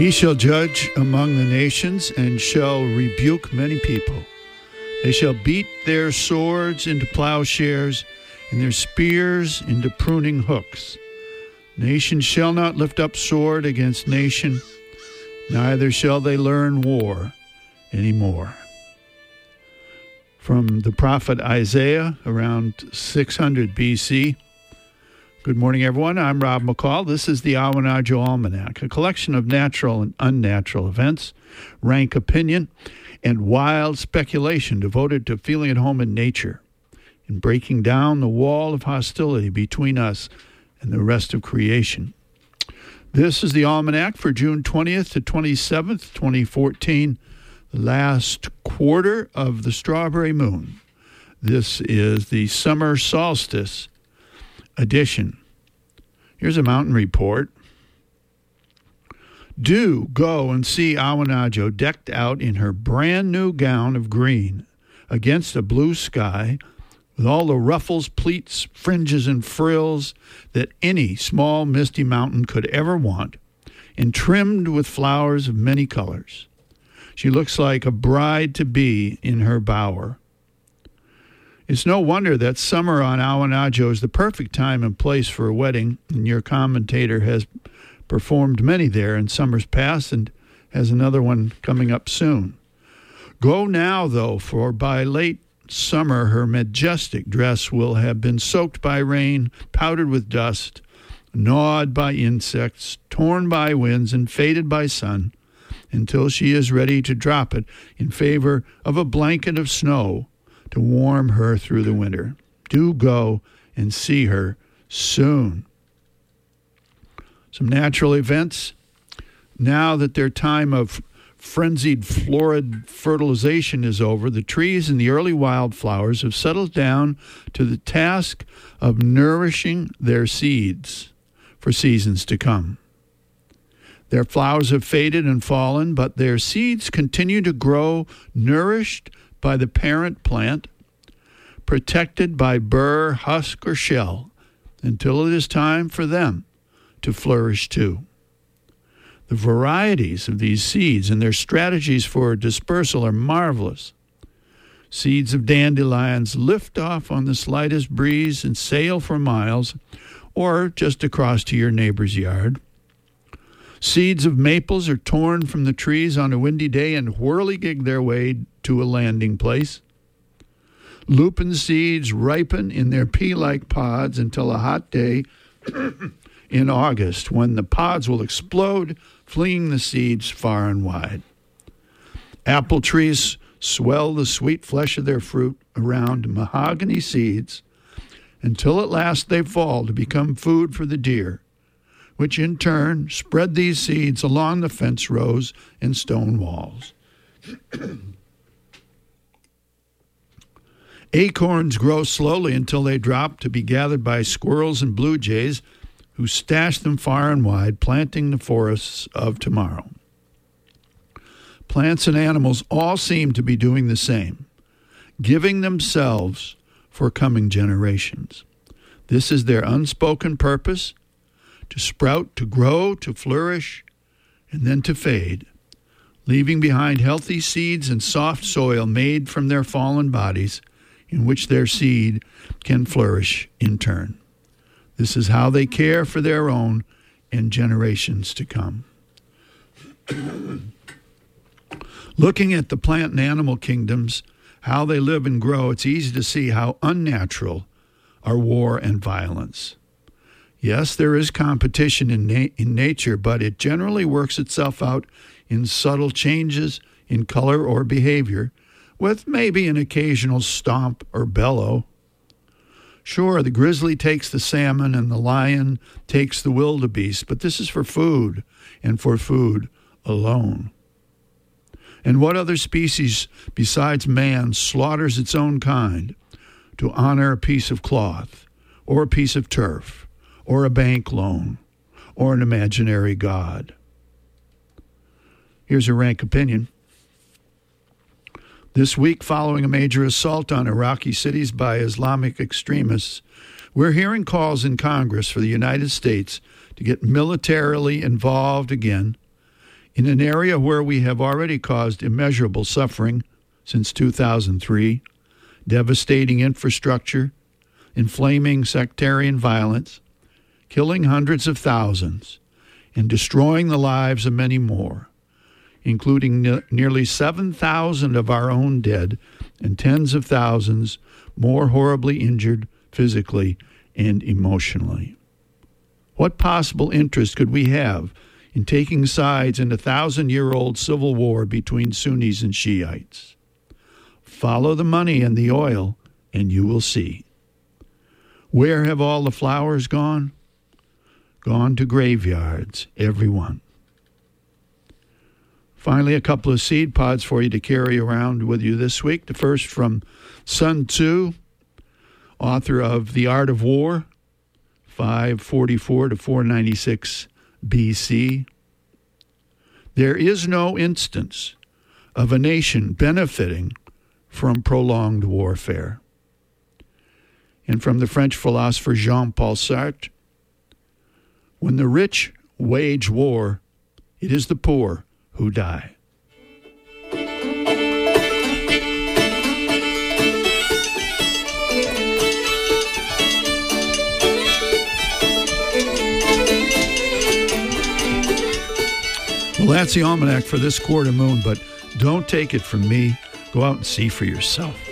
He shall judge among the nations and shall rebuke many people. They shall beat their swords into plowshares and their spears into pruning hooks. Nation shall not lift up sword against nation, neither shall they learn war any more. From the prophet Isaiah around 600 BC. Good morning, everyone. I'm Rob McCall. This is the Awanadjo Almanac, a collection of natural and unnatural events, rank opinion, and wild speculation devoted to feeling at home in nature and breaking down the wall of hostility between us and the rest of creation. This is the Almanac for June 20th to 27th, 2014, the last quarter of the strawberry moon. This is the summer solstice edition. Here's a mountain report. Do go and see Awanadjo decked out in her brand new gown of green against a blue sky with all the ruffles, pleats, fringes, and frills that any small, misty mountain could ever want, and trimmed with flowers of many colors. She looks like a bride to be in her bower. It's no wonder that summer on Awanadjo is the perfect time and place for a wedding, and your commentator has performed many there in summers past and has another one coming up soon. Go now, though, for by late summer her majestic dress will have been soaked by rain, powdered with dust, gnawed by insects, torn by winds, and faded by sun, until she is ready to drop it in favor of a blanket of snow to warm her through the winter. Do go and see her soon. Some natural events. Now that their time of frenzied florid fertilization is over, the trees and the early wildflowers have settled down to the task of nourishing their seeds for seasons to come. Their flowers have faded and fallen, but their seeds continue to grow, nourished by the parent plant, protected by burr, husk, or shell, until it is time for them to flourish too. The varieties of these seeds and their strategies for dispersal are marvelous. Seeds of dandelions lift off on the slightest breeze and sail for miles or just across to your neighbor's yard. Seeds of maples are torn from the trees on a windy day and whirligig their way to a landing place. Lupin seeds ripen in their pea like pods until a hot day in August when the pods will explode, flinging the seeds far and wide. Apple trees swell the sweet flesh of their fruit around mahogany seeds until at last they fall to become food for the deer, which in turn spread these seeds along the fence rows and stone walls. Acorns grow slowly until they drop to be gathered by squirrels and blue jays who stash them far and wide, planting the forests of tomorrow. Plants and animals all seem to be doing the same, giving themselves for coming generations. This is their unspoken purpose to sprout, to grow, to flourish, and then to fade, leaving behind healthy seeds and soft soil made from their fallen bodies in which their seed can flourish in turn. This is how they care for their own and generations to come. Looking at the plant and animal kingdoms, how they live and grow, it's easy to see how unnatural are war and violence. Yes, there is competition in, na- in nature, but it generally works itself out in subtle changes in color or behavior with maybe an occasional stomp or bellow. Sure, the grizzly takes the salmon and the lion takes the wildebeest, but this is for food and for food alone. And what other species besides man slaughters its own kind to honor a piece of cloth, or a piece of turf, or a bank loan, or an imaginary god? Here's a rank opinion. This week, following a major assault on Iraqi cities by Islamic extremists, we're hearing calls in Congress for the United States to get militarily involved again In an area where we have already caused immeasurable suffering since 2003, devastating infrastructure, inflaming sectarian violence, killing hundreds of thousands, and destroying the lives of many more, including ne- nearly 7,000 of our own dead and tens of thousands more horribly injured physically and emotionally. What possible interest could we have in taking sides in a thousand year old civil war between Sunnis and Shiites? Follow the money and the oil, and you will see. Where have all the flowers gone? Gone to graveyards, every one. Finally, a couple of seed pods for you to carry around with you this week. The first from Sun Tzu, author of The Art of War, 544 to 496 BC. There is no instance of a nation benefiting from prolonged warfare. And from the French philosopher Jean Paul Sartre, when the rich wage war, it is the poor who die. Well, that's the almanac for this quarter moon, but don't take it from me. Go out and see for yourself.